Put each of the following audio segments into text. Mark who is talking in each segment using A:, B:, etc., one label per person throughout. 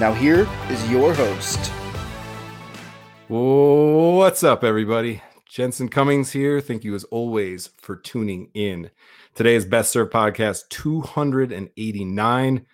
A: Now, here is your host.
B: What's up, everybody? Jensen Cummings here. Thank you, as always, for tuning in. Today is Best Served Podcast 289.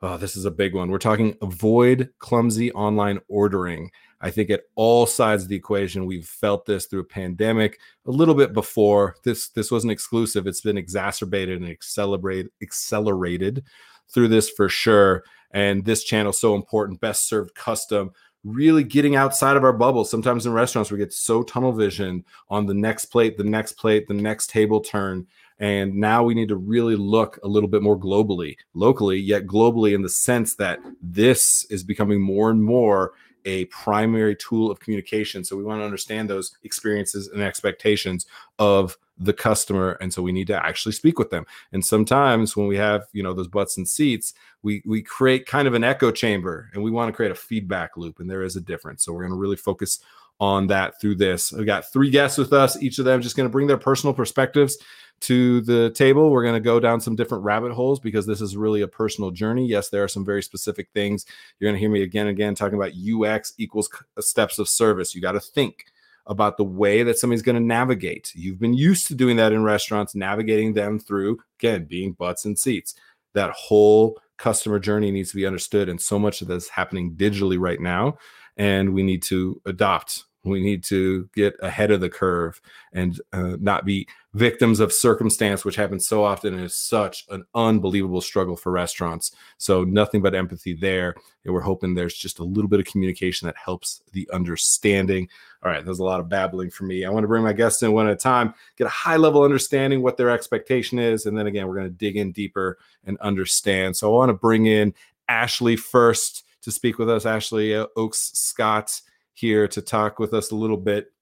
B: Oh, this is a big one. We're talking avoid clumsy online ordering. I think at all sides of the equation, we've felt this through a pandemic a little bit before. This this wasn't exclusive. It's been exacerbated and accelerated accelerated through this for sure and this channel so important best served custom really getting outside of our bubble. Sometimes in restaurants we get so tunnel vision on the next plate the next plate the next table turn. And now we need to really look a little bit more globally locally yet globally in the sense that this is becoming more and more a primary tool of communication. So we want to understand those experiences and expectations of the customer and so we need to actually speak with them. And sometimes when we have you know those butts and seats we we create kind of an echo chamber and we want to create a feedback loop and there is a difference. So we're going to really focus on that through this. We got three guests with us each of them just going to bring their personal perspectives to the table we're going to go down some different rabbit holes because this is really a personal journey yes there are some very specific things you're going to hear me again and again talking about ux equals steps of service you got to think about the way that somebody's going to navigate. You've been used to doing that in restaurants, navigating them through, again, being butts and seats. That whole customer journey needs to be understood. And so much of this is happening digitally right now. And we need to adopt we need to get ahead of the curve and uh, not be victims of circumstance, which happens so often and is such an unbelievable struggle for restaurants. So, nothing but empathy there. And we're hoping there's just a little bit of communication that helps the understanding. All right, there's a lot of babbling for me. I want to bring my guests in one at a time, get a high level understanding what their expectation is. And then again, we're going to dig in deeper and understand. So, I want to bring in Ashley first to speak with us. Ashley uh, Oakes Scott here to talk with us a little bit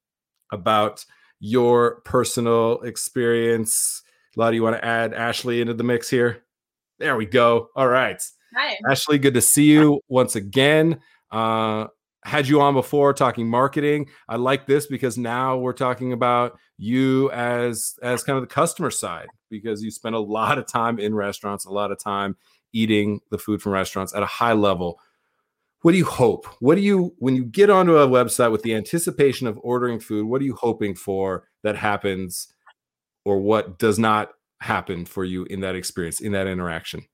B: about your personal experience. Lottie, you want to add Ashley into the mix here? There we go. All right.
C: Hi.
B: Ashley, good to see you once again. Uh, had you on before talking marketing. I like this because now we're talking about you as as kind of the customer side because you spend a lot of time in restaurants, a lot of time eating the food from restaurants at a high level what do you hope? What do you when you get onto a website with the anticipation of ordering food? What are you hoping for that happens, or what does not happen for you in that experience, in that interaction?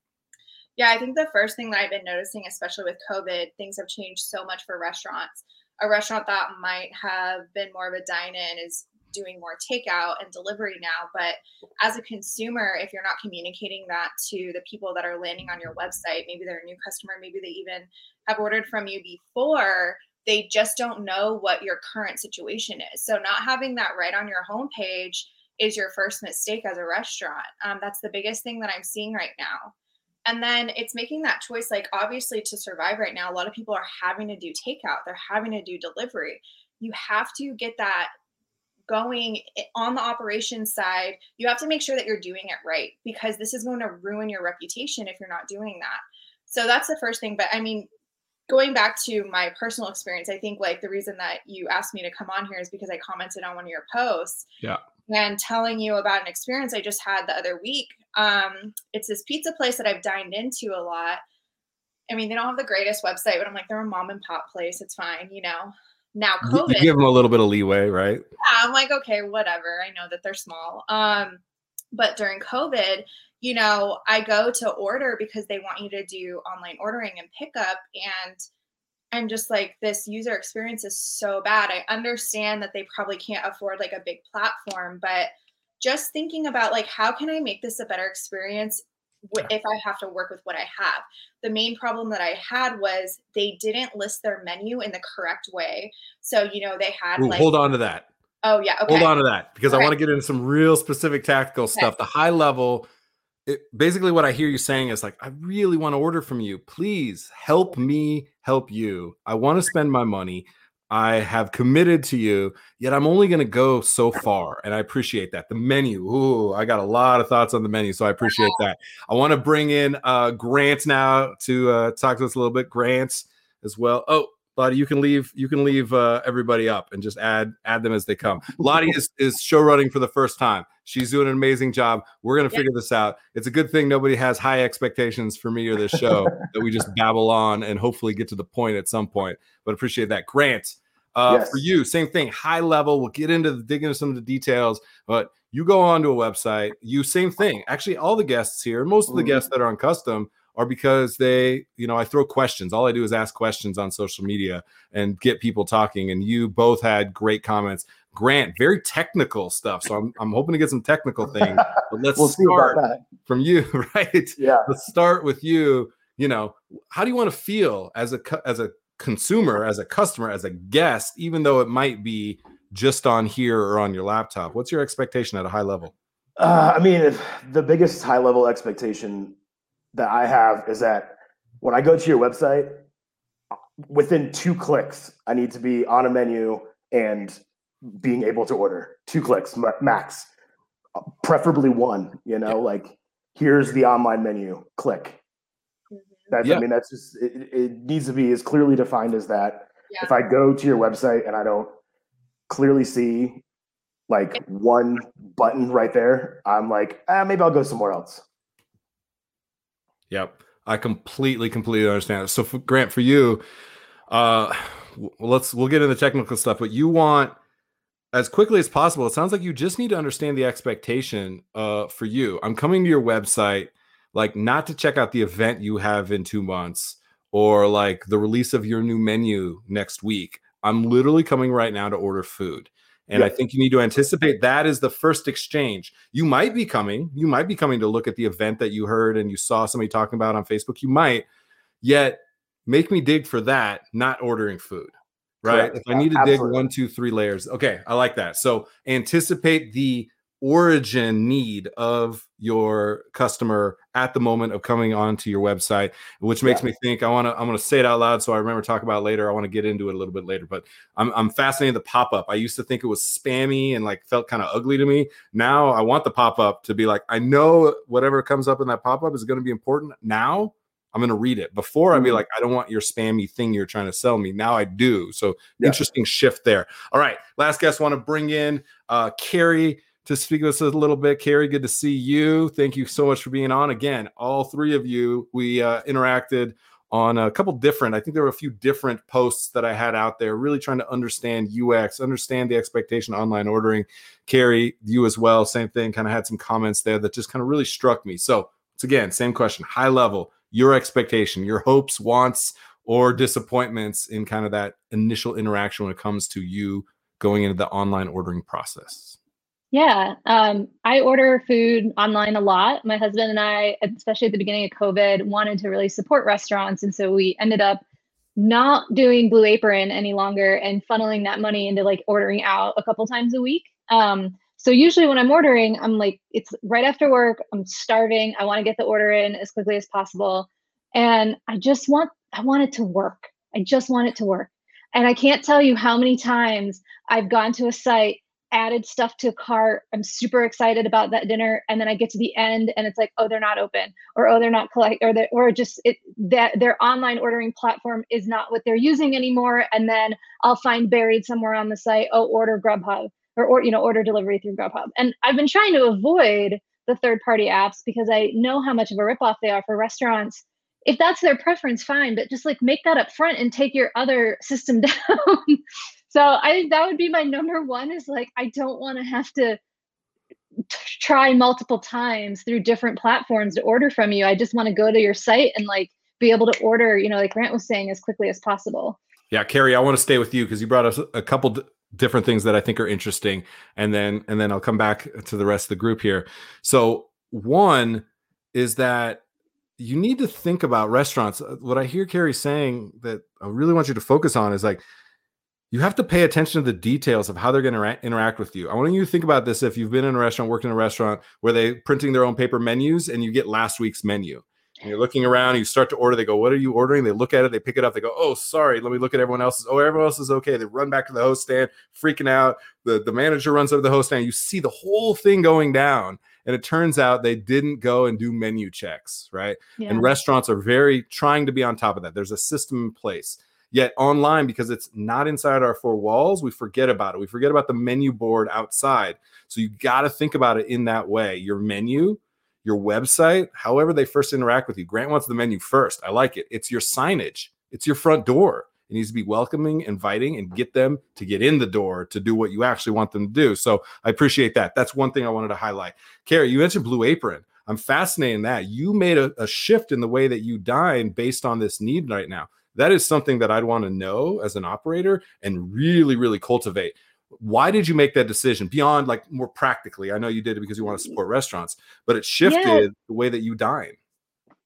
C: Yeah, I think the first thing that I've been noticing, especially with COVID, things have changed so much for restaurants. A restaurant that might have been more of a dine in is doing more takeout and delivery now. But as a consumer, if you're not communicating that to the people that are landing on your website, maybe they're a new customer, maybe they even have ordered from you before, they just don't know what your current situation is. So not having that right on your homepage is your first mistake as a restaurant. Um, that's the biggest thing that I'm seeing right now. And then it's making that choice. Like, obviously, to survive right now, a lot of people are having to do takeout, they're having to do delivery. You have to get that going on the operations side, you have to make sure that you're doing it right because this is going to ruin your reputation if you're not doing that. So that's the first thing. But I mean, going back to my personal experience, I think like the reason that you asked me to come on here is because I commented on one of your posts.
B: Yeah.
C: And telling you about an experience I just had the other week. Um, it's this pizza place that I've dined into a lot. I mean, they don't have the greatest website, but I'm like, they're a mom and pop place. It's fine, you know now COVID.
B: You give them a little bit of leeway, right?
C: Yeah, I'm like, okay, whatever. I know that they're small. Um, but during COVID, you know, I go to order because they want you to do online ordering and pickup. And I'm just like, this user experience is so bad. I understand that they probably can't afford like a big platform, but just thinking about like, how can I make this a better experience if I have to work with what I have. The main problem that I had was they didn't list their menu in the correct way. So, you know, they had
B: Ooh,
C: like
B: hold on to that.
C: Oh yeah, okay.
B: Hold on to that because I want to get into some real specific tactical okay. stuff. The high level it, basically what I hear you saying is like, I really want to order from you. Please help me help you. I want to spend my money. I have committed to you, yet I'm only going to go so far. And I appreciate that. The menu, ooh, I got a lot of thoughts on the menu. So I appreciate that. I want to bring in uh, Grant now to uh, talk to us a little bit. Grant as well. Oh, Lottie, you can leave. You can leave uh, everybody up and just add add them as they come. Lottie is is show running for the first time. She's doing an amazing job. We're gonna figure this out. It's a good thing nobody has high expectations for me or this show that we just babble on and hopefully get to the point at some point. But appreciate that, Grant. Uh, yes. For you, same thing. High level. We'll get into the dig into some of the details, but you go onto a website. You same thing. Actually, all the guests here, most of the mm-hmm. guests that are on custom or because they, you know, I throw questions. All I do is ask questions on social media and get people talking. And you both had great comments. Grant, very technical stuff. So I'm, I'm hoping to get some technical things. But let's we'll start from you, right?
D: Yeah.
B: Let's start with you. You know, how do you want to feel as a as a consumer, as a customer, as a guest, even though it might be just on here or on your laptop? What's your expectation at a high level?
D: Uh, I mean, the biggest high level expectation that I have is that when I go to your website, within two clicks, I need to be on a menu and being able to order. Two clicks max, preferably one. You know, like here's the online menu. Click. Mm-hmm. That's yeah. I mean that's just it, it, needs to be as clearly defined as that. Yeah. If I go to your website and I don't clearly see like one button right there, I'm like, ah, maybe I'll go somewhere else.
B: Yep. I completely, completely understand. So, for, Grant, for you, uh, let's we'll get into the technical stuff, but you want as quickly as possible. It sounds like you just need to understand the expectation uh, for you. I'm coming to your website, like not to check out the event you have in two months or like the release of your new menu next week. I'm literally coming right now to order food. And I think you need to anticipate that is the first exchange. You might be coming, you might be coming to look at the event that you heard and you saw somebody talking about on Facebook. You might, yet make me dig for that, not ordering food. Right. Correct. If I need to Absolutely. dig one, two, three layers. Okay. I like that. So anticipate the origin need of your customer at the moment of coming onto your website which makes yeah. me think i want to i'm going to say it out loud so i remember talk about later i want to get into it a little bit later but i'm, I'm fascinated the pop-up i used to think it was spammy and like felt kind of ugly to me now i want the pop-up to be like i know whatever comes up in that pop-up is going to be important now I'm going to read it. Before I'd be mm-hmm. like, I don't want your spammy thing you're trying to sell me. Now I do. So yeah. interesting shift there. All right. Last guest want to bring in uh Carrie to speak with us a little bit. Carrie, good to see you. Thank you so much for being on. Again, all three of you, we uh, interacted on a couple different, I think there were a few different posts that I had out there, really trying to understand UX, understand the expectation online ordering. Carrie, you as well, same thing, kind of had some comments there that just kind of really struck me. So, it's again, same question, high level, your expectation, your hopes, wants, or disappointments in kind of that initial interaction when it comes to you going into the online ordering process.
E: Yeah, um, I order food online a lot. My husband and I, especially at the beginning of COVID, wanted to really support restaurants. And so we ended up not doing Blue Apron any longer and funneling that money into like ordering out a couple times a week. Um, so usually when I'm ordering, I'm like, it's right after work, I'm starving. I want to get the order in as quickly as possible. And I just want, I want it to work. I just want it to work. And I can't tell you how many times I've gone to a site added stuff to cart. I'm super excited about that dinner. And then I get to the end and it's like, oh, they're not open or oh, they're not collect or they or just it that their online ordering platform is not what they're using anymore. And then I'll find buried somewhere on the site, oh, order Grubhub or, or you know, order delivery through Grubhub. And I've been trying to avoid the third party apps because I know how much of a ripoff they are for restaurants. If that's their preference, fine, but just like make that up front and take your other system down. So I think that would be my number one is like, I don't want to have to try multiple times through different platforms to order from you. I just want to go to your site and like be able to order, you know, like Grant was saying, as quickly as possible.
B: Yeah, Carrie, I want to stay with you because you brought us a couple d- different things that I think are interesting, and then and then I'll come back to the rest of the group here. So one is that you need to think about restaurants. Uh, what I hear Carrie saying that I really want you to focus on is like you have to pay attention to the details of how they're going to interact with you. I want you to think about this if you've been in a restaurant, worked in a restaurant where they printing their own paper menus and you get last week's menu. And you're looking around, you start to order, they go, What are you ordering? They look at it, they pick it up, they go, Oh, sorry, let me look at everyone else's. Oh, everyone else is okay. They run back to the host stand, freaking out. The, the manager runs over the host stand. You see the whole thing going down. And it turns out they didn't go and do menu checks, right? Yeah. And restaurants are very trying to be on top of that. There's a system in place. Yet online, because it's not inside our four walls, we forget about it. We forget about the menu board outside. So you got to think about it in that way. Your menu, your website, however they first interact with you. Grant wants the menu first. I like it. It's your signage, it's your front door. It needs to be welcoming, inviting, and get them to get in the door to do what you actually want them to do. So I appreciate that. That's one thing I wanted to highlight. Carrie, you mentioned Blue Apron. I'm fascinated in that you made a, a shift in the way that you dine based on this need right now that is something that I'd want to know as an operator and really, really cultivate. Why did you make that decision beyond like more practically? I know you did it because you want to support restaurants, but it shifted yeah. the way that you dine.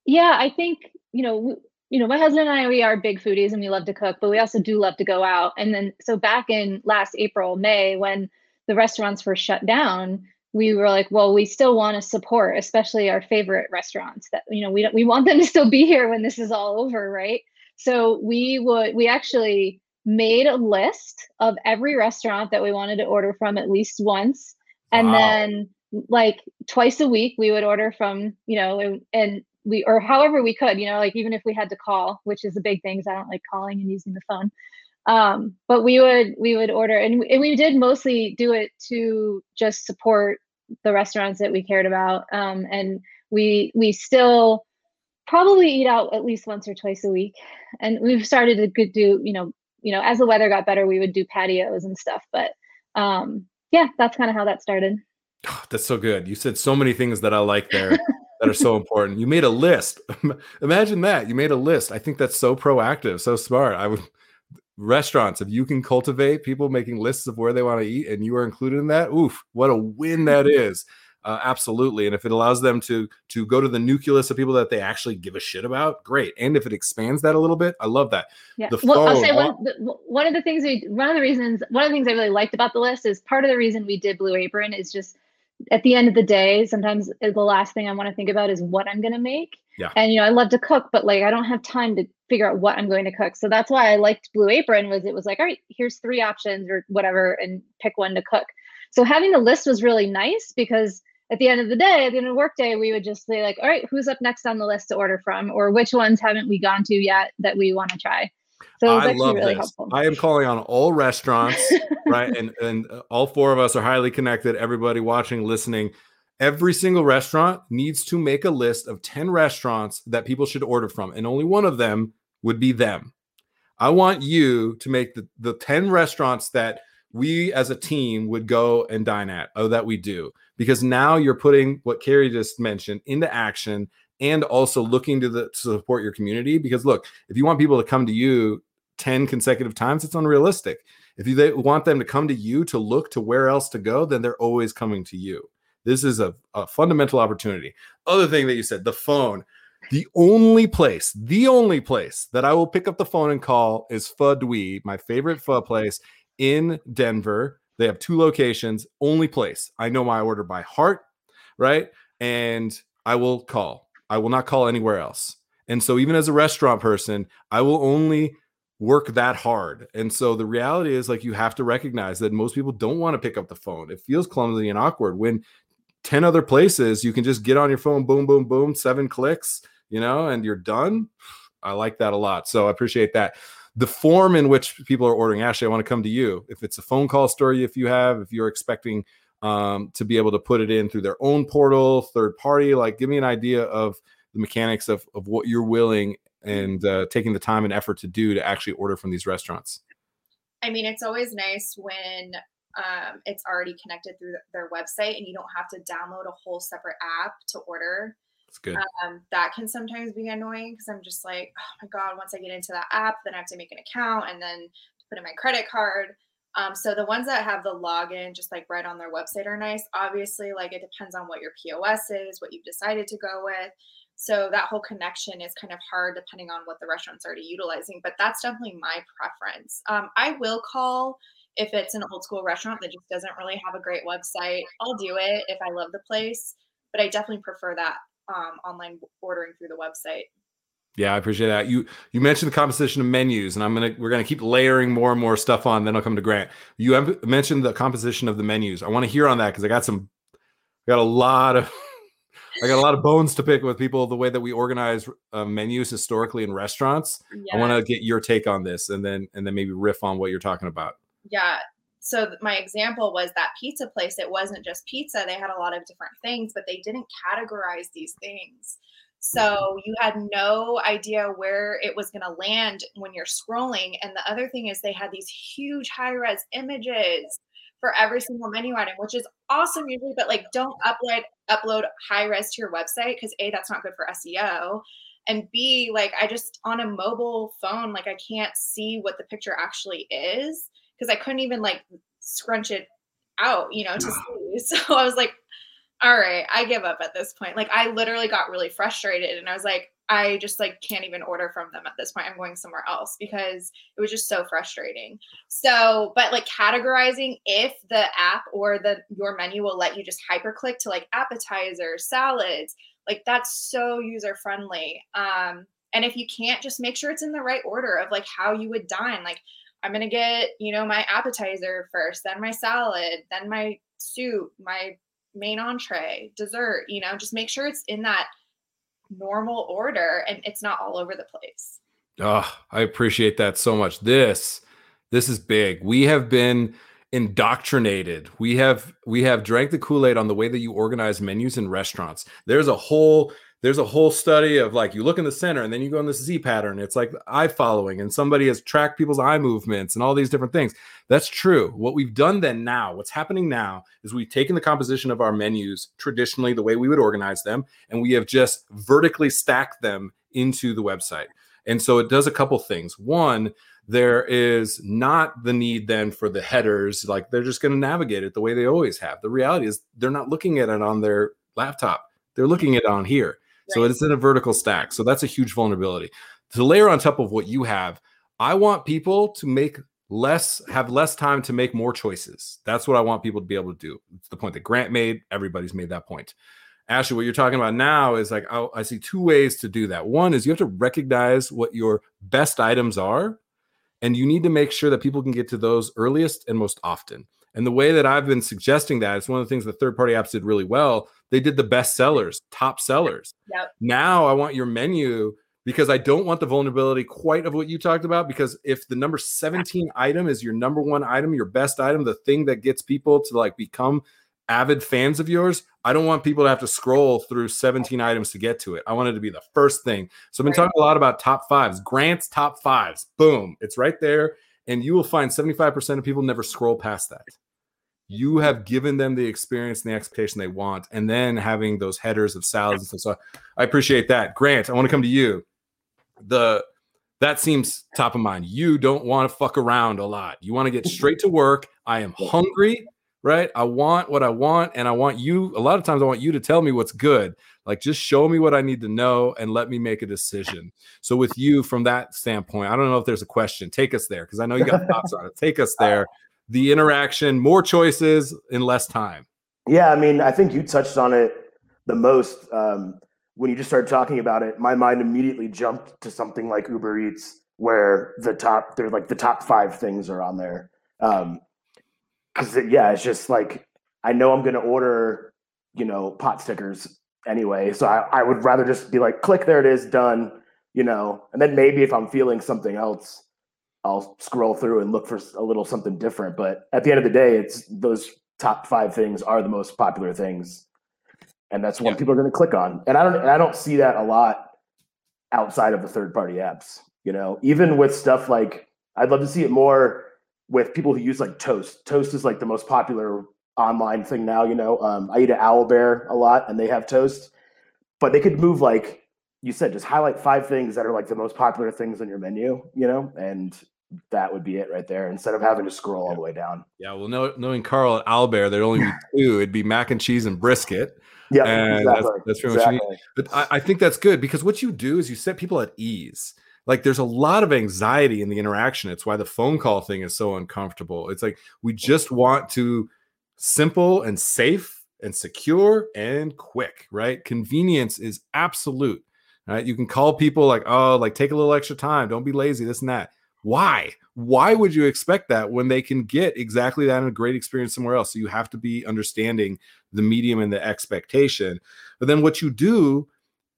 E: Yeah, I think, you know, you know, my husband and I, we are big foodies and we love to cook, but we also do love to go out. And then, so back in last April, May, when the restaurants were shut down, we were like, well, we still want to support, especially our favorite restaurants that, you know, we don't, we want them to still be here when this is all over. Right. So we would we actually made a list of every restaurant that we wanted to order from at least once. And wow. then like twice a week we would order from, you know, and, and we or however we could, you know, like even if we had to call, which is a big thing because I don't like calling and using the phone. Um, but we would we would order and, and we did mostly do it to just support the restaurants that we cared about. Um, and we we still probably eat out at least once or twice a week. And we've started to do, you know, you know, as the weather got better, we would do patios and stuff. But um, yeah, that's kind of how that started.
B: Oh, that's so good. You said so many things that I like there that are so important. You made a list. Imagine that. You made a list. I think that's so proactive, so smart. I would restaurants, if you can cultivate people making lists of where they want to eat and you are included in that, oof, what a win that is uh, absolutely. And if it allows them to to go to the nucleus of people that they actually give a shit about, great. And if it expands that a little bit, I love that.
E: Yeah. The well, I'll say one, the, one of the things we one of the reasons one of the things I really liked about the list is part of the reason we did Blue Apron is just at the end of the day, sometimes the last thing I want to think about is what I'm going to make.
B: Yeah.
E: And you know, I love to cook, but like I don't have time to figure out what I'm going to cook. So that's why I liked Blue Apron was it was like, all right, here's three options or whatever, and pick one to cook. So having the list was really nice because at the end of the day, at the end of the workday, we would just say like, all right, who's up next on the list to order from, or which ones haven't we gone to yet that we want to try.
B: So I love really this. Helpful. I am calling on all restaurants, right? And and all four of us are highly connected. Everybody watching, listening. Every single restaurant needs to make a list of 10 restaurants that people should order from, and only one of them would be them. I want you to make the, the 10 restaurants that we as a team would go and dine at. Oh, that we do. Because now you're putting what Carrie just mentioned into action and also looking to, the, to support your community. Because look, if you want people to come to you 10 consecutive times, it's unrealistic. If you they want them to come to you to look to where else to go, then they're always coming to you. This is a, a fundamental opportunity. Other thing that you said, the phone. The only place, the only place that I will pick up the phone and call is Dui, my favorite pho place in Denver. They have two locations, only place. I know my order by heart, right? And I will call. I will not call anywhere else. And so, even as a restaurant person, I will only work that hard. And so, the reality is like you have to recognize that most people don't want to pick up the phone. It feels clumsy and awkward when 10 other places you can just get on your phone, boom, boom, boom, seven clicks, you know, and you're done. I like that a lot. So, I appreciate that the form in which people are ordering. Ashley, I want to come to you. If it's a phone call story, if you have, if you're expecting um, to be able to put it in through their own portal, third party, like give me an idea of the mechanics of, of what you're willing and uh, taking the time and effort to do to actually order from these restaurants.
C: I mean, it's always nice when um, it's already connected through their website and you don't have to download a whole separate app to order.
B: That's good.
C: Um, that can sometimes be annoying because I'm just like, oh my God, once I get into that app, then I have to make an account and then put in my credit card. Um, so the ones that have the login just like right on their website are nice. Obviously, like it depends on what your POS is, what you've decided to go with. So that whole connection is kind of hard depending on what the restaurant's already utilizing. But that's definitely my preference. Um, I will call if it's an old school restaurant that just doesn't really have a great website. I'll do it if I love the place, but I definitely prefer that um, online ordering through the website.
B: Yeah, I appreciate that. You you mentioned the composition of menus, and I'm gonna we're gonna keep layering more and more stuff on. Then I'll come to Grant. You have mentioned the composition of the menus. I want to hear on that because I got some, got a lot of, I got a lot of bones to pick with people. The way that we organize uh, menus historically in restaurants. I want to get your take on this, and then and then maybe riff on what you're talking about.
C: Yeah. So my example was that pizza place. It wasn't just pizza. They had a lot of different things, but they didn't categorize these things. So mm-hmm. you had no idea where it was going to land when you're scrolling. And the other thing is they had these huge high res images for every single menu item, which is awesome usually, but like don't upload upload high res to your website because A, that's not good for SEO. And B, like I just on a mobile phone, like I can't see what the picture actually is because I couldn't even like scrunch it out, you know, to see. So I was like, all right, I give up at this point. Like I literally got really frustrated and I was like, I just like can't even order from them at this point. I'm going somewhere else because it was just so frustrating. So, but like categorizing if the app or the your menu will let you just hyperclick to like appetizers, salads, like that's so user friendly. Um and if you can't just make sure it's in the right order of like how you would dine. Like I'm going to get, you know, my appetizer first, then my salad, then my soup, my main entree, dessert, you know, just make sure it's in that normal order and it's not all over the place.
B: Oh, I appreciate that so much. This this is big. We have been indoctrinated. We have we have drank the Kool-Aid on the way that you organize menus in restaurants. There's a whole there's a whole study of like you look in the center and then you go in this Z pattern. It's like eye following, and somebody has tracked people's eye movements and all these different things. That's true. What we've done then now, what's happening now is we've taken the composition of our menus traditionally, the way we would organize them, and we have just vertically stacked them into the website. And so it does a couple things. One, there is not the need then for the headers, like they're just going to navigate it the way they always have. The reality is they're not looking at it on their laptop, they're looking at it on here. So it's in a vertical stack. So that's a huge vulnerability. To layer on top of what you have, I want people to make less, have less time to make more choices. That's what I want people to be able to do. It's the point that Grant made. Everybody's made that point. Ashley, what you're talking about now is like, I, I see two ways to do that. One is you have to recognize what your best items are, and you need to make sure that people can get to those earliest and most often. And the way that I've been suggesting that is one of the things the third party apps did really well. They did the best sellers, top sellers.
C: Yep.
B: Now I want your menu because I don't want the vulnerability quite of what you talked about. Because if the number 17 item is your number one item, your best item, the thing that gets people to like become avid fans of yours, I don't want people to have to scroll through 17 items to get to it. I want it to be the first thing. So I've been talking a lot about top fives, Grant's top fives. Boom, it's right there. And you will find 75% of people never scroll past that you have given them the experience and the expectation they want, and then having those headers of salads and stuff. So I appreciate that. Grant, I want to come to you. The that seems top of mind. You don't want to fuck around a lot. You want to get straight to work. I am hungry, right? I want what I want, and I want you. A lot of times, I want you to tell me what's good. Like, just show me what I need to know and let me make a decision. So, with you, from that standpoint, I don't know if there's a question. Take us there because I know you got thoughts on it. Take us there the interaction, more choices in less time.
D: Yeah, I mean, I think you touched on it the most um, when you just started talking about it. My mind immediately jumped to something like Uber Eats, where the top, they're like the top five things are on there. Because um, yeah, it's just like I know I'm going to order, you know, pot stickers anyway, so I, I would rather just be like, click, there it is, done, you know, and then maybe if I'm feeling something else I'll scroll through and look for a little something different. But at the end of the day, it's those top five things are the most popular things, and that's what yeah. people are going to click on. And I don't, and I don't see that a lot outside of the third party apps. You know, even with stuff like I'd love to see it more with people who use like Toast. Toast is like the most popular online thing now. You know, um, I eat at Owlbear a lot, and they have Toast, but they could move like you said, just highlight five things that are like the most popular things on your menu, you know, and that would be it right there instead of having to scroll all the way down.
B: Yeah, well, know, knowing Carl at Owlbear, there'd only be two. It'd be mac and cheese and brisket.
D: Yeah, exactly.
B: that's, that's pretty
D: exactly.
B: much what you need. But I, I think that's good because what you do is you set people at ease. Like there's a lot of anxiety in the interaction. It's why the phone call thing is so uncomfortable. It's like we just want to simple and safe and secure and quick, right? Convenience is absolute. Right? You can call people like, oh, like take a little extra time. Don't be lazy, this and that. Why? Why would you expect that when they can get exactly that and a great experience somewhere else? So you have to be understanding the medium and the expectation. But then what you do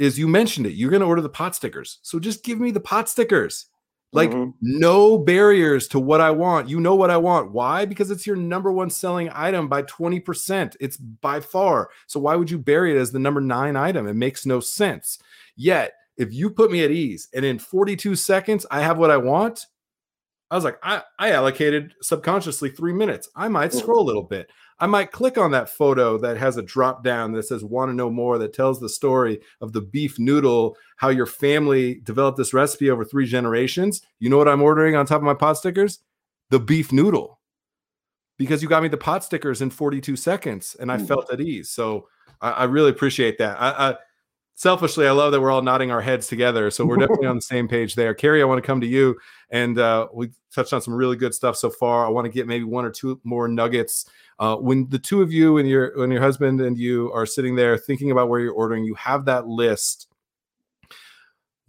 B: is you mentioned it. You're going to order the pot stickers. So just give me the pot stickers. Like
D: Mhm.
B: no barriers to what I want. You know what I want. Why? Because it's your number one selling item by 20%. It's by far. So why would you bury it as the number 9 item? It makes no sense. Yet, if you put me at ease and in 42 seconds I have what I want, I was like, I, I allocated subconsciously three minutes. I might
D: Mhm.
B: scroll a little bit. I might click on that photo that has a drop down that says want to know more that tells the story of the beef noodle, how your family developed this recipe over three generations. You know what I'm ordering on top of my pot stickers? The beef noodle. Because you got me the pot stickers in 42 seconds and I felt at ease. So I, I really appreciate that. I, I selfishly, I love that we're all nodding our heads together. So we're definitely on the same page there. Carrie, I want to come to you. And uh, we touched on some really good stuff so far. I want to get maybe one or two more nuggets. Uh, when the two of you and your when your husband and you are sitting there thinking about where you're ordering, you have that list.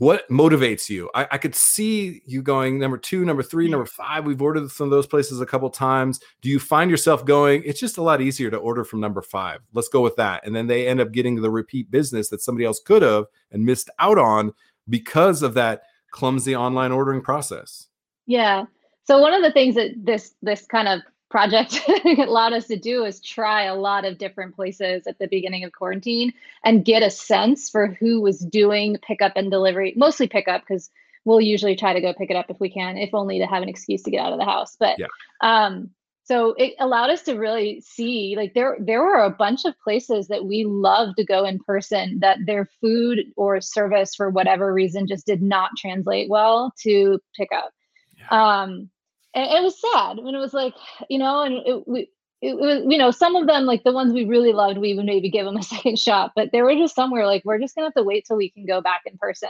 B: What motivates you? I, I could see you going number two, number three, number five. We've ordered from those places a couple times. Do you find yourself going? It's just a lot easier to order from number five. Let's go with that. And then they end up getting the repeat business that somebody else could have and missed out on because of that clumsy online ordering process.
E: Yeah. So one of the things that this this kind of project allowed us to do is try a lot of different places at the beginning of quarantine and get a sense for who was doing pickup and delivery, mostly pickup because we'll usually try to go pick it up if we can, if only to have an excuse to get out of the house. But
B: Yeah.
E: um so it allowed us to really see like there there were a bunch of places that we love to go in person that their food or service for whatever reason just did not translate well to pickup um and it was sad when it was like you know and it, we it, was you know some of them like the ones we really loved we would maybe give them a second shot but there were just somewhere like we're just gonna have to wait till we can go back in person.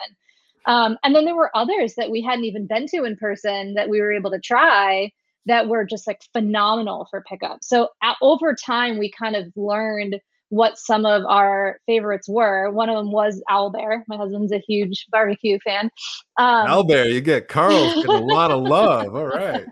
E: Um, and then there were others that we hadn't even been to in person that we were able to try that were just like phenomenal for pickup. So at, over time we kind of learned what some of our favorites were one of them was Owlbear my husband's a huge barbecue fan um,
B: Owlbear, you get Carl's getting a lot of love. All right.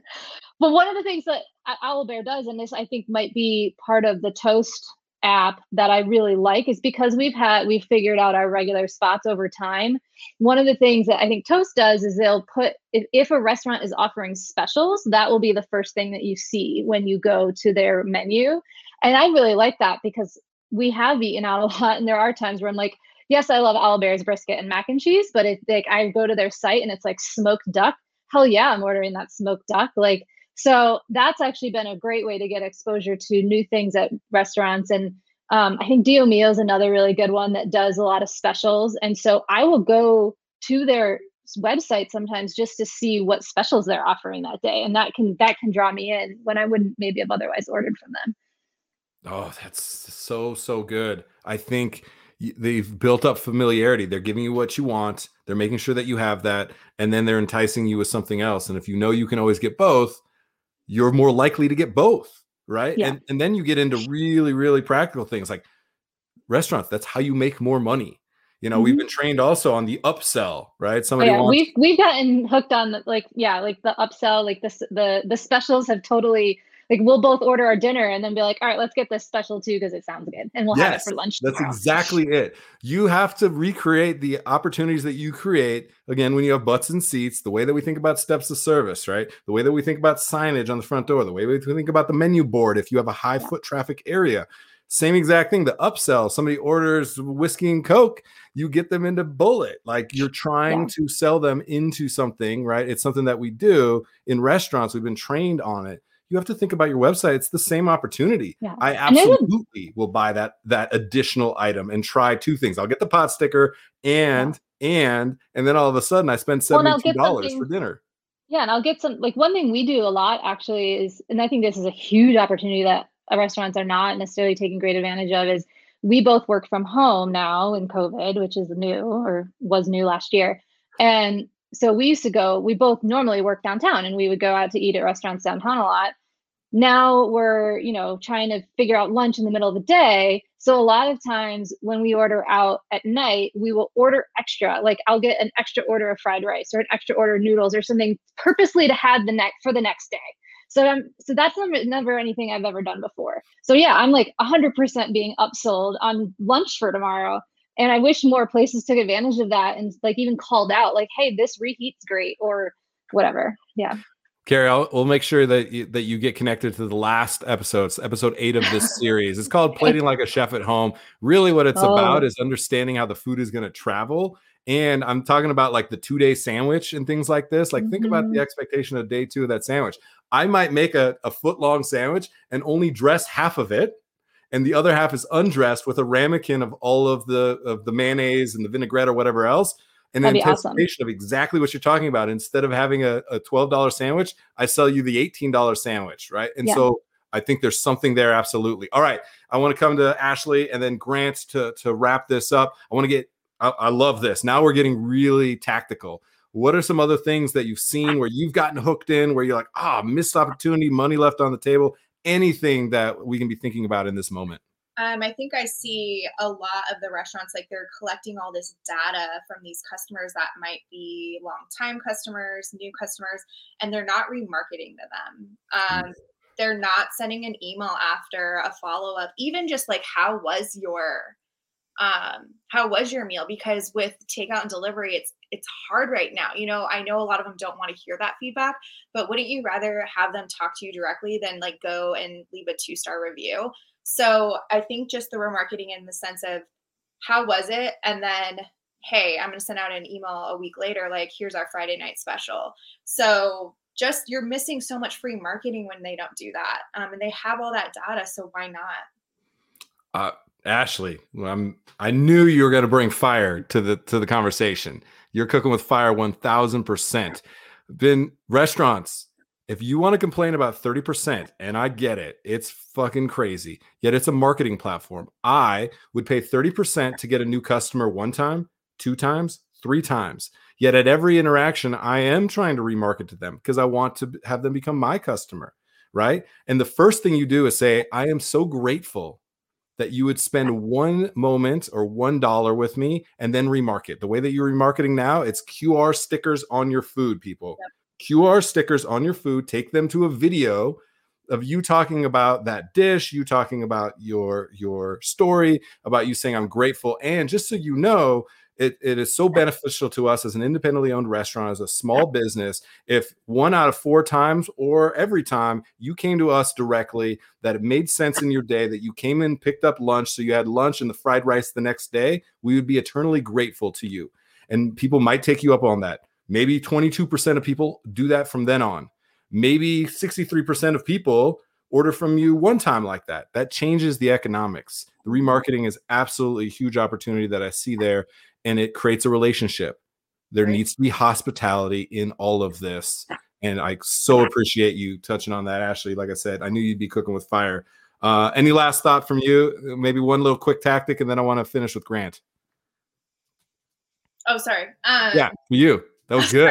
E: but one of the things that Owlbear does, and this I think might be part of the Toast app that I really like, is because we've had we've figured out our regular spots over time. One of the things that I think Toast does is they'll put if, if a restaurant is offering specials, that will be the first thing that you see when you go to their menu. And I really like that because we have eaten out a lot, and there are times where I'm like, yes, I love Owlbear's brisket and mac and cheese, but if like I go to their site and it's like smoked duck, hell yeah, I'm ordering that smoked duck. Like so that's actually been a great way to get exposure to new things at restaurants. And um, I think Dio Mio is another really good one that does a lot of specials. And so I will go to their website sometimes just to see what specials they're offering that day. And that can that can draw me in when I wouldn't maybe have otherwise ordered from them.
B: Oh, that's so so good. I think they've built up familiarity. They're giving you what you want. They're making sure that you have that, and then they're enticing you with something else. And if you know you can always get both, you're more likely to get both, right?
E: Yeah.
B: And and then you get into really really practical things like restaurants. That's how you make more money. You know, we've
E: Mhm.
B: been trained also on the upsell, right?
E: Oh,
B: Somebody
E: yeah,
B: wants
E: we've we've gotten hooked on the, like yeah, like the upsell, like this the the specials have totally like we'll both order our dinner and then be like, all right, let's get this special too because it sounds good, and we'll have it for lunch.
B: That's
E: tomorrow.
B: exactly it. You have to recreate the opportunities that you create. Again, when you have butts and seats, the way that we think about steps of service, right? The way that we think about signage on the front door, the way we think about the menu board if you have a high foot traffic area. Same exact thing. The upsell, somebody orders whiskey and Coke, you get them into Bulleit. Like you're trying
E: Yeah.
B: to sell them into something, right? It's something that we do in restaurants. We've been trained on it. You have to think about your website. It's the same opportunity.
E: Yeah.
B: I
E: And they would-
B: absolutely will buy that that additional item and try two things. I'll get the pot sticker and and and then all of a sudden I spend
E: Well,
B: seventy
E: now
B: two
E: get
B: dollars for dinner.
E: Yeah, and I'll get some like one thing we do a lot actually is, and I think this is a huge opportunity that uh, restaurants are not necessarily taking great advantage of is we both work from home now in COVID, which is new or was new last year. And so we used to go, we both normally work downtown and we would go out to eat at restaurants downtown a lot. Now we're, you know, trying to figure out lunch in the middle of the day. So a lot of times when we order out at night, we will order extra. Like I'll get an extra order of fried rice or an extra order of noodles or something purposely to have the next for the next day. So I'm so that's never, never anything I've ever done before. So yeah, I'm like 100% being upsold on lunch for tomorrow. And I wish more places took advantage of that and like even called out like, hey, this reheats great or whatever. Yeah.
B: Carrie, I'll, we'll make sure that you, that you get connected to the last episodes, episode eight of this series. It's called "Plating Like a Chef at Home." Really, what it's oh. about is understanding how the food is going to travel. And I'm talking about like the two day sandwich and things like this. Like, mm-hmm. think about the mm-hmm. expectation of day two of that sandwich. I might make a, a foot long sandwich and only dress half of it, and the other half is undressed with a ramekin of all of the of the mayonnaise and the vinaigrette or whatever else. In That'd anticipation awesome. of exactly what you're talking about. Instead of having a, a $12 sandwich, I sell you the $18 sandwich, right? And yeah. so I think there's something there, absolutely. All right. I want to come to Ashley and then Grant to, to wrap this up. I want to get, I, I love this. Now we're getting really tactical. What are some other things that you've seen where you've gotten hooked in, where you're like, ah, oh, missed opportunity, money left on the table? Anything that we can be thinking about in this moment?
C: Um, I think I see a lot of the restaurants like they're collecting all this data from these customers that might be long time customers, new customers, and they're not remarketing to them. Um, mm. they're not sending an email after a follow up, even just like, how was your um how was your meal because with takeout and delivery it's it's hard right now you know i know a lot of them don't want to hear that feedback but wouldn't you rather have them talk to you directly than like go and leave a two star review so I think just the remarketing in the sense of how was it? And then, hey, I'm going to send out an email a week later, like, here's our Friday night special. So just you're missing so much free marketing when they don't do that. Um, and they have all that data. So why not?
B: Uh, Ashley, I'm, I knew you were going to bring fire to the to the conversation. You're cooking with fire 1000%. Been restaurants if you want to complain about 30%, and I get it, it's fucking crazy, yet it's a marketing platform. I would pay 30% to get a new customer one time, two times, three times. Yet at every interaction, I am trying to remarket to them because I want to have them become my customer. Right. And the first thing you do is say, I am so grateful that you would spend one moment or one dollar with me and then remarket. The way that you're remarketing now, it's QR stickers on your food, people. Yep QR stickers on your food, take them to a video of you talking about that dish, you talking about your your story, about you saying I'm grateful, and just so you know, it, it is so beneficial to us as an independently owned restaurant, as a small business. If one out of four times or every time you came to us directly, that it made sense in your day, that you came in, picked up lunch, so you had lunch and the fried rice the next day, we would be eternally grateful to you. And people might take you up on that. Maybe 22% of people do that from then on. Maybe 63% of people order from you one time like that. That changes the economics. The remarketing is absolutely a huge opportunity that I see there, and it creates a relationship. There right. needs to be hospitality in all of this. And I so appreciate you touching on that, Ashley. Like I said, I knew you'd be cooking with fire. Uh, any last thought from you? Maybe one little quick tactic, and then I want to finish with Grant.
C: Oh, sorry. Um,
B: yeah, you. That was good.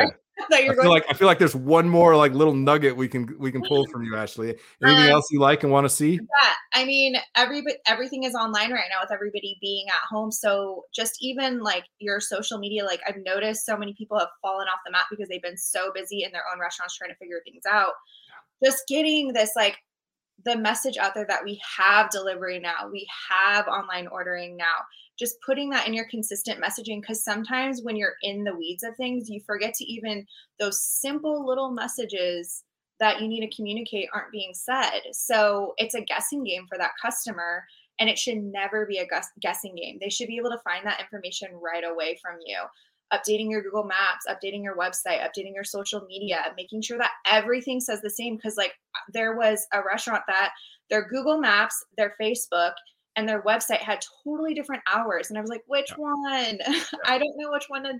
B: I, I feel like I feel like there's one more like little nugget we can we can pull from you, Ashley. Anything um, else you like and want to see?
C: Yeah, I mean, every everything is online right now with everybody being at home. So just even like your social media, like I've noticed so many people have fallen off the map because they've been so busy in their own restaurants trying to figure things out. Just getting this like the message out there that we have delivery now, we have online ordering now just putting that in your consistent messaging because sometimes when you're in the weeds of things you forget to even those simple little messages that you need to communicate aren't being said. So it's a guessing game for that customer and it should never be a guessing game. They should be able to find that information right away from you updating your google maps updating your website updating your social media making sure that everything says the same because like there was a restaurant that their google maps their facebook and their website had totally different hours and i was like which yeah. one i don't know which one to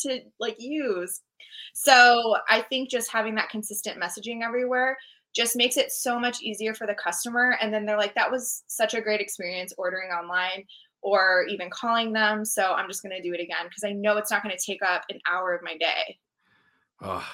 C: to like use. So I think just having that consistent messaging everywhere just makes it so much easier for the customer. And then they're like, that was such a great experience ordering online or even calling them. So I'm just going to do it again because I know it's not going to take up an hour of my day.
B: Oh,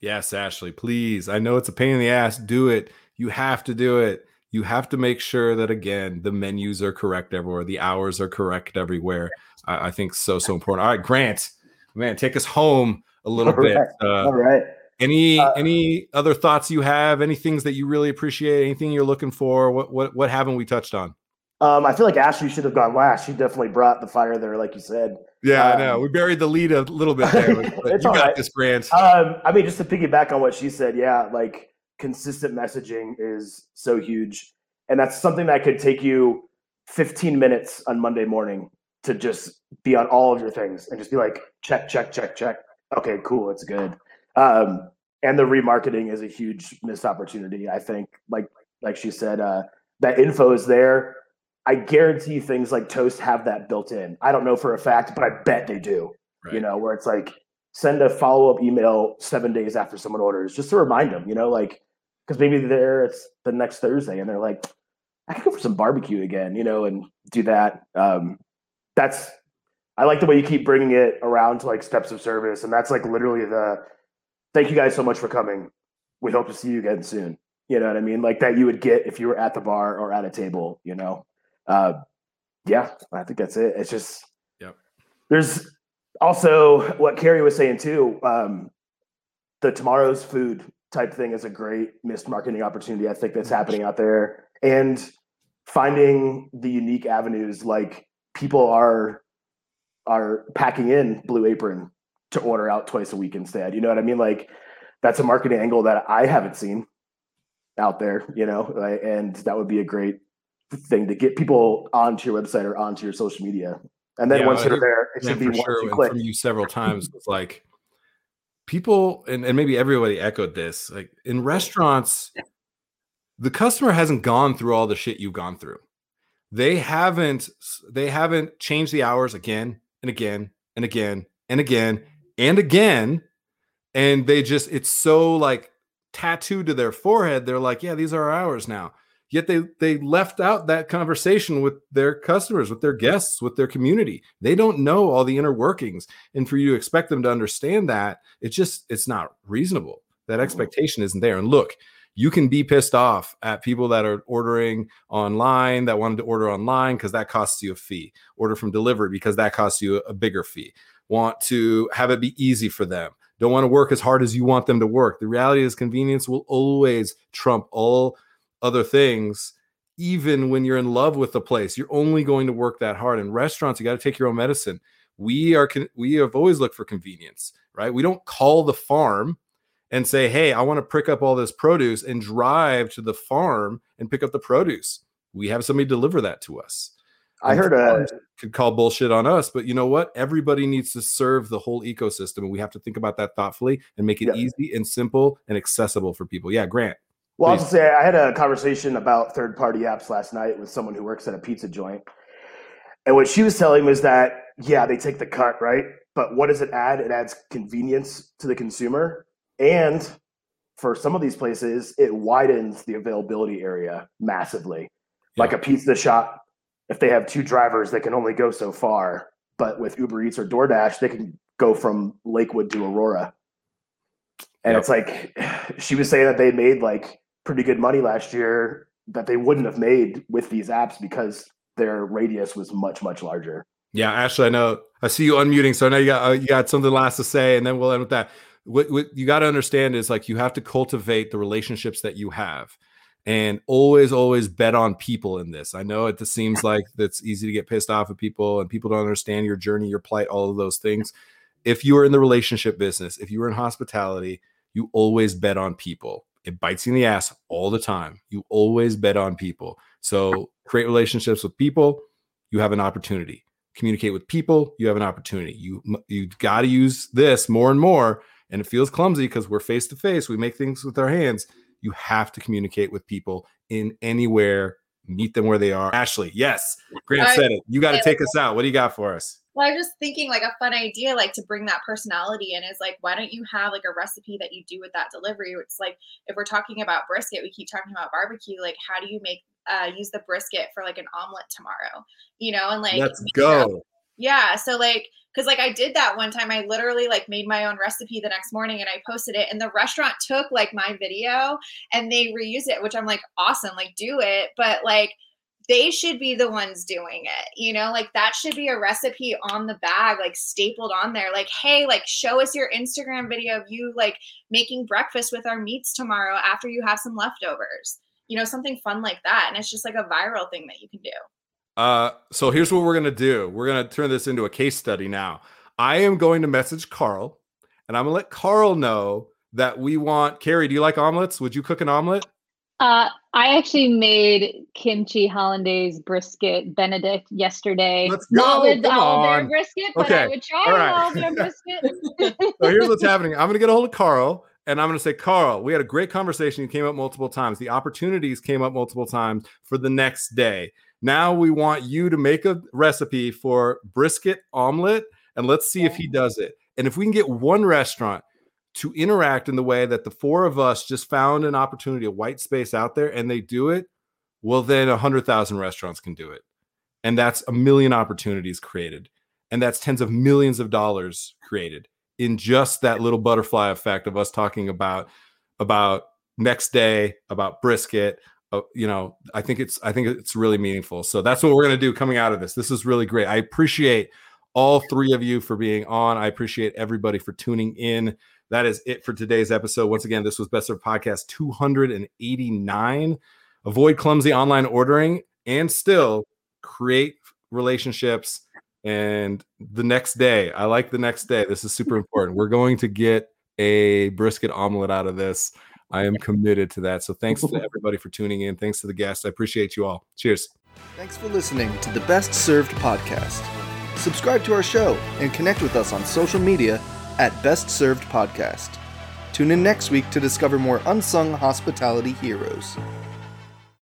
B: yes, Ashley, please. I know it's a pain in the ass. Do it. You have to do it. You have to make sure that, again, the menus are correct everywhere, the hours are correct everywhere. I, I think so, so important. All right, Grant, man, take us home a little
D: All
B: bit.
D: right.
B: Uh,
D: All right.
B: any
D: Uh,
B: any other thoughts you have? Any things that you really appreciate? Anything you're looking for? What what what haven't we touched on?
D: Um, I feel like Ashley should have gone last. She definitely brought the fire there, like you said.
B: Yeah, I
D: Um,
B: know. We buried the lead a little bit there. But you got
D: right.
B: this, Grant.
D: Um, I mean, just to piggyback on what she said, yeah, like consistent messaging is so huge. And that's something that could take you 15 minutes on Monday morning to just be on all of your things and just be like, check, check, check, check. Okay, cool, it's good. Um, and the remarketing is a huge missed opportunity. I think, like like she said, uh, that info is there. I guarantee things like Toast have that built in. I don't know for a fact, but I bet they do. You know, where it's like send a follow up email seven days after someone orders, just to remind them. You know, like because maybe they're it's the next Thursday and they're like, I could go for some barbecue again. You know, and do that. Um, that's I like the way you keep bringing it around to like steps of service, and that's like literally the thank you guys so much for coming. We hope to see you again soon. You know what I mean? Like that you would get if you were at the bar or at a table. You know, uh, yeah, I think that's it. It's just
B: Yep.
D: There's also what Carrie was saying too. Um, the tomorrow's food type thing is a great missed marketing opportunity. I think that's happening out there, and finding the unique avenues like people are are packing in Blue Apron to order out twice a week instead. You know what I mean? Like that's a marketing angle that I haven't seen out there. You know, and that would be a great thing to get people onto your website or onto your social media. And then
B: Yeah,
D: once they're there, it should be one
B: sure.
D: click.
B: from you several times, it's like people, and, and maybe everybody echoed this. Like in restaurants, the customer hasn't gone through all the shit you've gone through. They haven't. They haven't changed the hours again and again and again and again and again, and they just it's so like tattooed to their forehead. They're like, yeah, these are our hours now yet they they left out that conversation with their customers with their guests with their community. They don't know all the inner workings. And for you to expect them to understand that it's just it's not reasonable. That mm. expectation isn't there. And look you can be pissed off at people that are ordering online that wanted to order online because that costs you a fee. Order from delivery because that costs you a bigger fee. Want to have it be easy for them. Don't want to work as hard as you want them to work. The reality is convenience will always trump all other things even when you're in love with the place you're only going to work that hard. In restaurants you got to take your own medicine. We are we have always looked for convenience right? We don't call the farm and say hey i want to pick up all this produce and drive to the farm and pick up the produce. We have somebody deliver that to us.
D: I
B: And
D: heard uh,
B: a could call bullshit on us but you know what? Everybody needs to serve the whole ecosystem and we have to think about that thoughtfully and make it
D: Yeah.
B: easy and simple and accessible for people. Yeah grant
D: Well, I'll just say I had a conversation about third party apps last night with someone who works at a pizza joint. And what she was telling was that, yeah, they take the cut, right? But what does it add? It adds convenience to the consumer. And for some of these places, it widens the availability area massively. Like a pizza shop, if they have two drivers, they can only go so far. But with Uber Eats or DoorDash, they can go from Lakewood to Aurora. And
B: Yep.
D: it's like she was saying that they made like pretty good money last year that they wouldn't have made with these apps because their radius was much much larger.
B: Yeah, Ashley, I know. I see you unmuting, so I know you got uh, you got something last to say, and then we'll end with that. What, what you got to understand is like you have to cultivate the relationships that you have, and always, always bet on people in this. I know it seems like that's easy to get pissed off at people, and people don't understand your journey, your plight, all of those things. If you are in the relationship business, if you are in hospitality, you always bet on people. It bites you in the ass all the time. You always bet on people. So create relationships with people. You have an opportunity communicate with people you have an opportunity you you got to use this more and more and it feels clumsy because we're face to face we make things with our hands you have to communicate with people in anywhere meet them where they are ashley yes grant said it you got to take us out what do you got for us
C: Well, I'm just thinking like a fun idea, like to bring that personality in is like, why don't you have like a recipe that you do with that delivery? It's like if we're talking about brisket, we keep talking about barbecue. Like, how do you make uh, use the brisket for like an omelet tomorrow? You know, and like
B: let's go.
C: Yeah. So like, cause like I did that one time. I literally like made my own recipe the next morning and I posted it and the restaurant took like my video and they reused it, which I'm like, awesome, like do it. But like they should be the ones doing it you know like that should be a recipe on the bag like stapled on there like hey like show us your instagram video of you like making breakfast with our meats tomorrow after you have some leftovers you know something fun like that and it's just like a viral thing that you can do.
B: Uh so here's what we're gonna do. We're gonna turn this into a case study now. I am going to message carl and i'm gonna let carl know that we want carrie do you like omelets? Would you cook an omelet
E: uh, I actually made kimchi hollandaise brisket Benedict yesterday.
B: Let's go. Not with
E: Come on. brisket, but okay. I would try All right. brisket.
B: so here's what's happening. I'm going to get a hold of Carl and I'm going to say, Carl, we had a great conversation. You came up multiple times. The opportunities came up multiple times for the next day. Now we want you to make a recipe for brisket omelet and let's see if he does it. And if we can get one restaurant to interact in the way that the four of us just found an opportunity, a white space out there, and they do it, well, then a hundred thousand restaurants can do it. And that's a million opportunities created. And that's tens of millions of dollars created in just that little butterfly effect of us talking about about next day, about brisket. Uh, you know, I think it's I think it's really meaningful. So that's what we're gonna do coming out of this. This is really great. I appreciate all three of you for being on. I appreciate everybody for tuning in that is it for today's episode. Once again, this was Best of Podcast 289. Avoid clumsy online ordering and still create relationships. And the next day, I like the next day. This is super important. We're going to get a brisket omelet out of this. I am committed to that. So thanks to everybody for tuning in. Thanks to the guests. I appreciate you all. Cheers.
A: Thanks for listening to the Best Served podcast. Subscribe to our show and connect with us on social media at Best Served Podcast. Tune in next week to discover more unsung hospitality heroes.